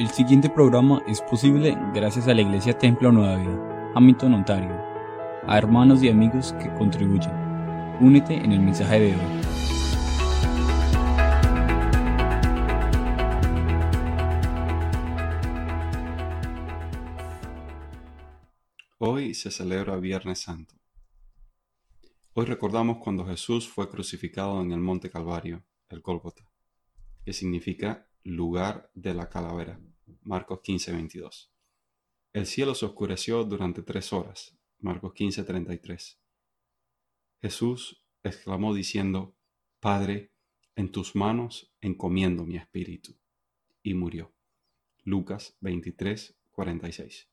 El siguiente programa es posible gracias a la Iglesia Templo Nueva Vida, Hamilton, Ontario, a hermanos y amigos que contribuyen. Únete en el mensaje de hoy. Hoy se celebra Viernes Santo. Hoy recordamos cuando Jesús fue crucificado en el Monte Calvario, el Gólgota, que significa lugar de la calavera. Marcos 15, 22. El cielo se oscureció durante tres horas. Marcos 15, 33. Jesús exclamó diciendo, Padre, en tus manos encomiendo mi espíritu. Y murió. Lucas 23, 46.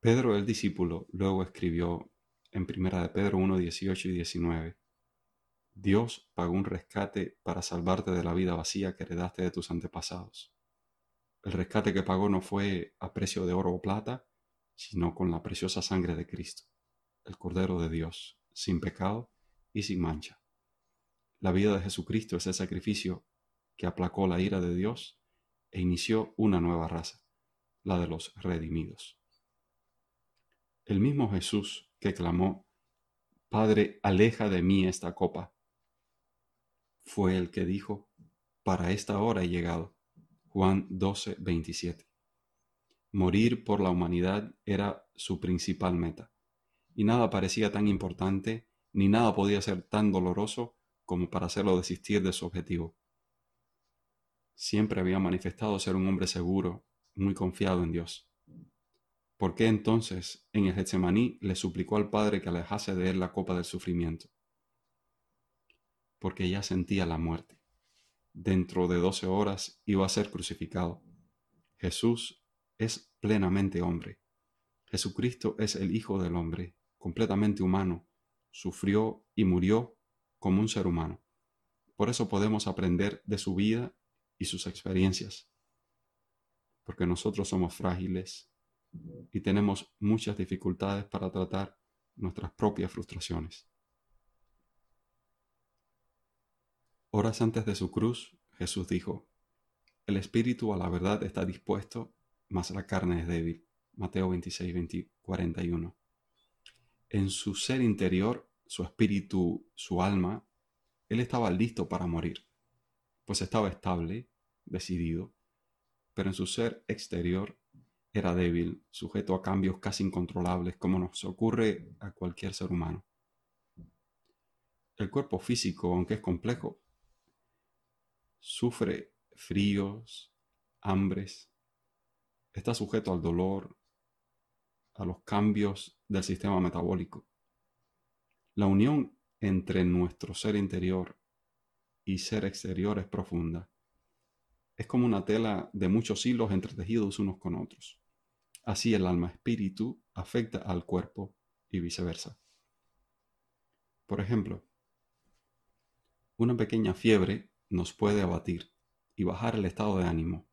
Pedro el discípulo luego escribió en Primera de Pedro 1, 18 y 19, Dios pagó un rescate para salvarte de la vida vacía que heredaste de tus antepasados. El rescate que pagó no fue a precio de oro o plata, sino con la preciosa sangre de Cristo, el Cordero de Dios, sin pecado y sin mancha. La vida de Jesucristo es el sacrificio que aplacó la ira de Dios e inició una nueva raza, la de los redimidos. El mismo Jesús que clamó, Padre, aleja de mí esta copa, fue el que dijo, para esta hora he llegado. Juan 12, 27. Morir por la humanidad era su principal meta, y nada parecía tan importante, ni nada podía ser tan doloroso como para hacerlo desistir de su objetivo. Siempre había manifestado ser un hombre seguro, muy confiado en Dios. ¿Por qué entonces en el Getsemaní le suplicó al Padre que alejase de él la copa del sufrimiento? Porque ya sentía la muerte dentro de doce horas iba a ser crucificado. Jesús es plenamente hombre. Jesucristo es el Hijo del hombre, completamente humano. Sufrió y murió como un ser humano. Por eso podemos aprender de su vida y sus experiencias. Porque nosotros somos frágiles y tenemos muchas dificultades para tratar nuestras propias frustraciones. Horas antes de su cruz, Jesús dijo, El espíritu a la verdad está dispuesto, mas la carne es débil. Mateo 26, 41. En su ser interior, su espíritu, su alma, él estaba listo para morir, pues estaba estable, decidido, pero en su ser exterior era débil, sujeto a cambios casi incontrolables, como nos ocurre a cualquier ser humano. El cuerpo físico, aunque es complejo, sufre fríos, hambres, está sujeto al dolor, a los cambios del sistema metabólico. La unión entre nuestro ser interior y ser exterior es profunda. Es como una tela de muchos hilos entretejidos unos con otros. Así el alma espíritu afecta al cuerpo y viceversa. Por ejemplo, una pequeña fiebre nos puede abatir y bajar el estado de ánimo.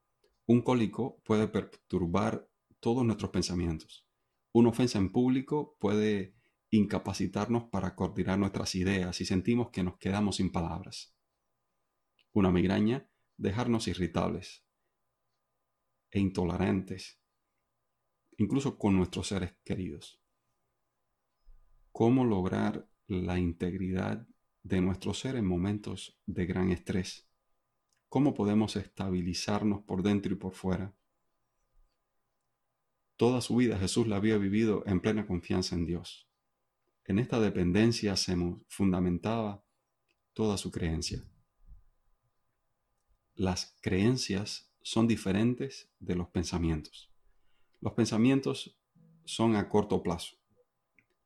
Un cólico puede perturbar todos nuestros pensamientos. Una ofensa en público puede incapacitarnos para coordinar nuestras ideas y sentimos que nos quedamos sin palabras. Una migraña, dejarnos irritables e intolerantes, incluso con nuestros seres queridos. ¿Cómo lograr la integridad de nuestro ser en momentos de gran estrés. ¿Cómo podemos estabilizarnos por dentro y por fuera? Toda su vida Jesús la había vivido en plena confianza en Dios. En esta dependencia se fundamentaba toda su creencia. Las creencias son diferentes de los pensamientos. Los pensamientos son a corto plazo.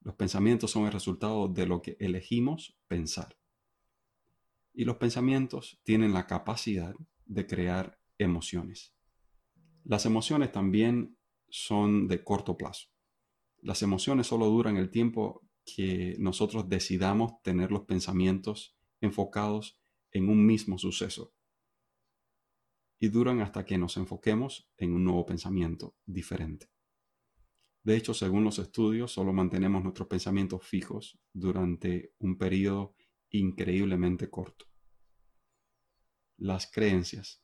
Los pensamientos son el resultado de lo que elegimos pensar. Y los pensamientos tienen la capacidad de crear emociones. Las emociones también son de corto plazo. Las emociones solo duran el tiempo que nosotros decidamos tener los pensamientos enfocados en un mismo suceso. Y duran hasta que nos enfoquemos en un nuevo pensamiento diferente. De hecho, según los estudios, solo mantenemos nuestros pensamientos fijos durante un periodo increíblemente corto. Las creencias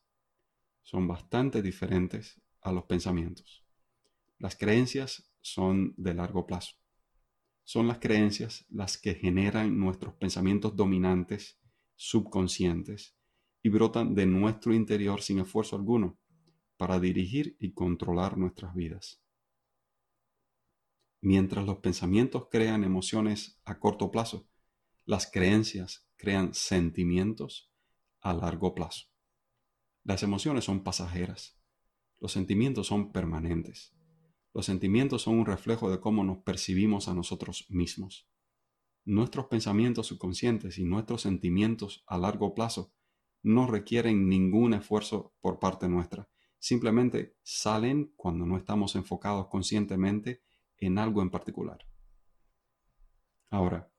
son bastante diferentes a los pensamientos. Las creencias son de largo plazo. Son las creencias las que generan nuestros pensamientos dominantes, subconscientes, y brotan de nuestro interior sin esfuerzo alguno para dirigir y controlar nuestras vidas. Mientras los pensamientos crean emociones a corto plazo, las creencias crean sentimientos a largo plazo. Las emociones son pasajeras, los sentimientos son permanentes. Los sentimientos son un reflejo de cómo nos percibimos a nosotros mismos. Nuestros pensamientos subconscientes y nuestros sentimientos a largo plazo no requieren ningún esfuerzo por parte nuestra. Simplemente salen cuando no estamos enfocados conscientemente en algo en particular. Ahora,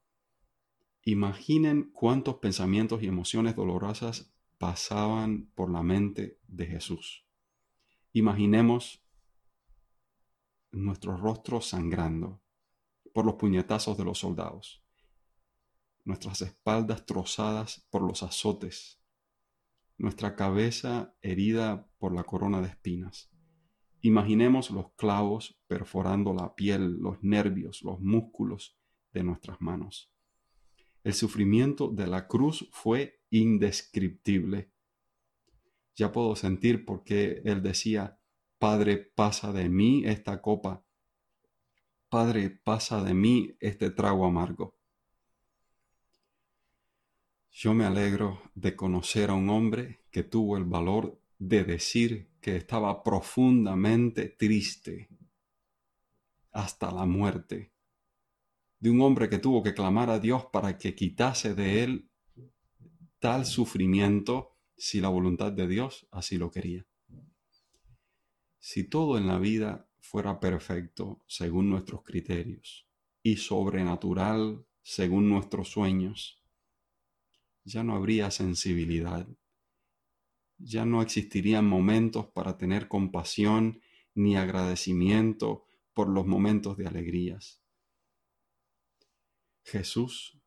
imaginen cuántos pensamientos y emociones dolorosas pasaban por la mente de Jesús. Imaginemos nuestros rostros sangrando por los puñetazos de los soldados, nuestras espaldas trozadas por los azotes, nuestra cabeza herida por la corona de espinas. Imaginemos los clavos perforando la piel, los nervios, los músculos de nuestras manos. El sufrimiento de la cruz fue indescriptible. Ya puedo sentir por qué él decía, Padre, pasa de mí esta copa. Padre, pasa de mí este trago amargo. Yo me alegro de conocer a un hombre que tuvo el valor de decir que estaba profundamente triste hasta la muerte, de un hombre que tuvo que clamar a Dios para que quitase de él tal sufrimiento si la voluntad de Dios así lo quería. Si todo en la vida fuera perfecto según nuestros criterios y sobrenatural según nuestros sueños, ya no habría sensibilidad, ya no existirían momentos para tener compasión ni agradecimiento por los momentos de alegrías. Jesús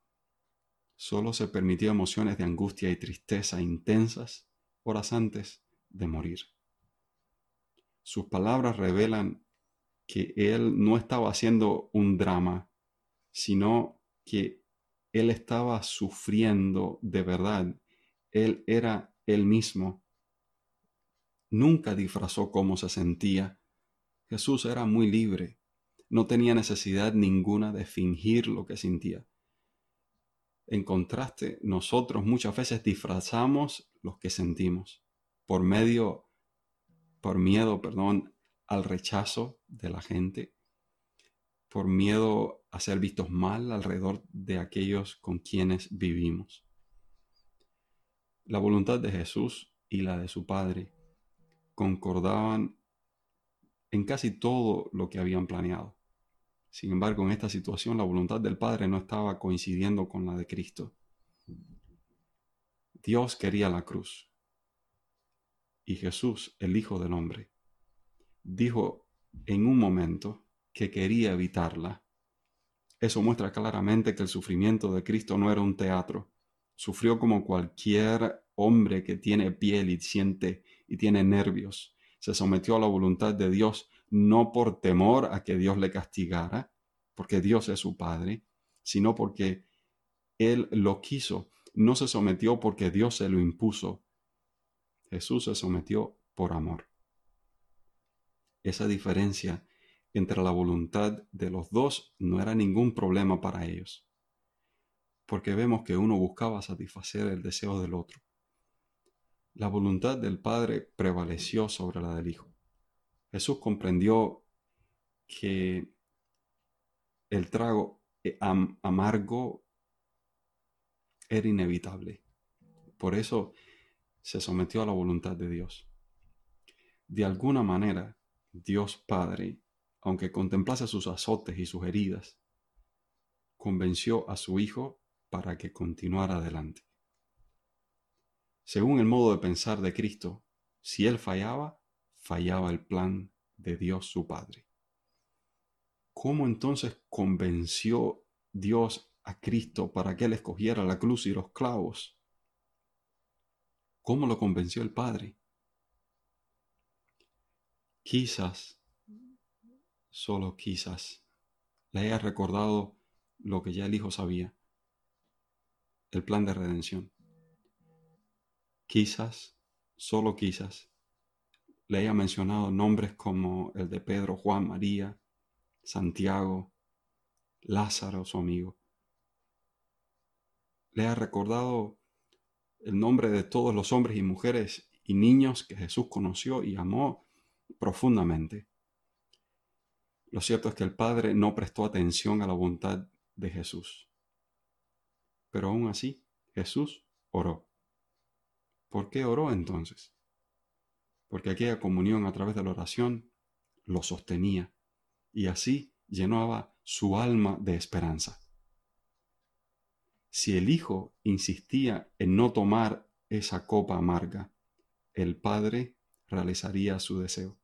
solo se permitió emociones de angustia y tristeza intensas horas antes de morir. Sus palabras revelan que él no estaba haciendo un drama, sino que él estaba sufriendo de verdad. Él era él mismo. Nunca disfrazó cómo se sentía. Jesús era muy libre. No tenía necesidad ninguna de fingir lo que sentía. En contraste, nosotros muchas veces disfrazamos lo que sentimos por medio por miedo, perdón, al rechazo de la gente, por miedo a ser vistos mal alrededor de aquellos con quienes vivimos. La voluntad de Jesús y la de su Padre concordaban en casi todo lo que habían planeado. Sin embargo, en esta situación la voluntad del Padre no estaba coincidiendo con la de Cristo. Dios quería la cruz, y Jesús, el Hijo del Hombre, dijo en un momento que quería evitarla. Eso muestra claramente que el sufrimiento de Cristo no era un teatro. Sufrió como cualquier hombre que tiene piel y siente y tiene nervios. Se sometió a la voluntad de Dios no por temor a que Dios le castigara, porque Dios es su Padre, sino porque Él lo quiso. No se sometió porque Dios se lo impuso, Jesús se sometió por amor. Esa diferencia entre la voluntad de los dos no era ningún problema para ellos, porque vemos que uno buscaba satisfacer el deseo del otro. La voluntad del Padre prevaleció sobre la del Hijo. Jesús comprendió que el trago eh, amargo era inevitable. Por eso se sometió a la voluntad de Dios. De alguna manera, Dios Padre, aunque contemplase sus azotes y sus heridas, convenció a su Hijo para que continuara adelante. Según el modo de pensar de Cristo, si Él fallaba, fallaba el plan de Dios su Padre. ¿Cómo entonces convenció Dios a Cristo para que Él escogiera la cruz y los clavos? ¿Cómo lo convenció el Padre? Quizás, solo quizás, le haya recordado lo que ya el Hijo sabía, el plan de redención. Quizás, solo quizás, le haya mencionado nombres como el de Pedro, Juan, María, Santiago, Lázaro, su amigo. Le ha recordado el nombre de todos los hombres y mujeres y niños que Jesús conoció y amó profundamente. Lo cierto es que el Padre no prestó atención a la voluntad de Jesús. Pero aún así, Jesús oró. ¿Por qué oró entonces? Porque aquella comunión a través de la oración lo sostenía y así llenaba su alma de esperanza. Si el Hijo insistía en no tomar esa copa amarga, el Padre realizaría su deseo.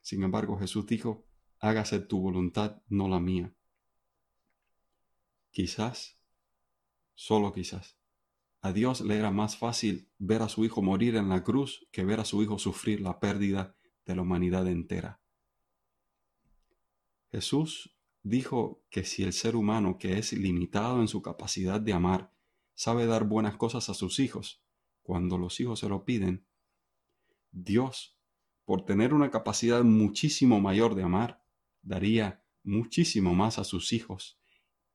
Sin embargo, Jesús dijo, hágase tu voluntad, no la mía. Quizás, solo quizás, a Dios le era más fácil ver a su Hijo morir en la cruz que ver a su Hijo sufrir la pérdida de la humanidad entera. Jesús dijo que si el ser humano, que es limitado en su capacidad de amar, sabe dar buenas cosas a sus hijos, cuando los hijos se lo piden, Dios, por tener una capacidad muchísimo mayor de amar, daría muchísimo más a sus hijos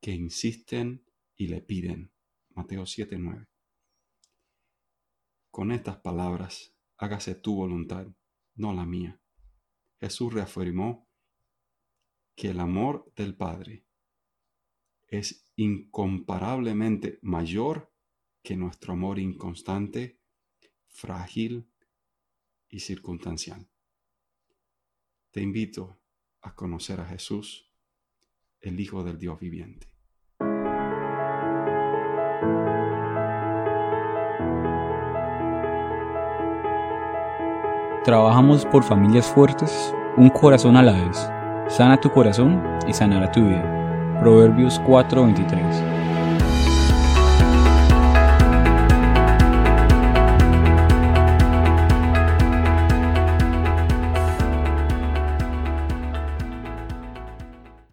que insisten y le piden. Mateo 7:9. Con estas palabras, hágase tu voluntad, no la mía. Jesús reafirmó que el amor del Padre es incomparablemente mayor que nuestro amor inconstante, frágil y circunstancial. Te invito a conocer a Jesús, el Hijo del Dios viviente. Trabajamos por familias fuertes, un corazón a la vez. Sana tu corazón y sanará tu vida. Proverbios 4:23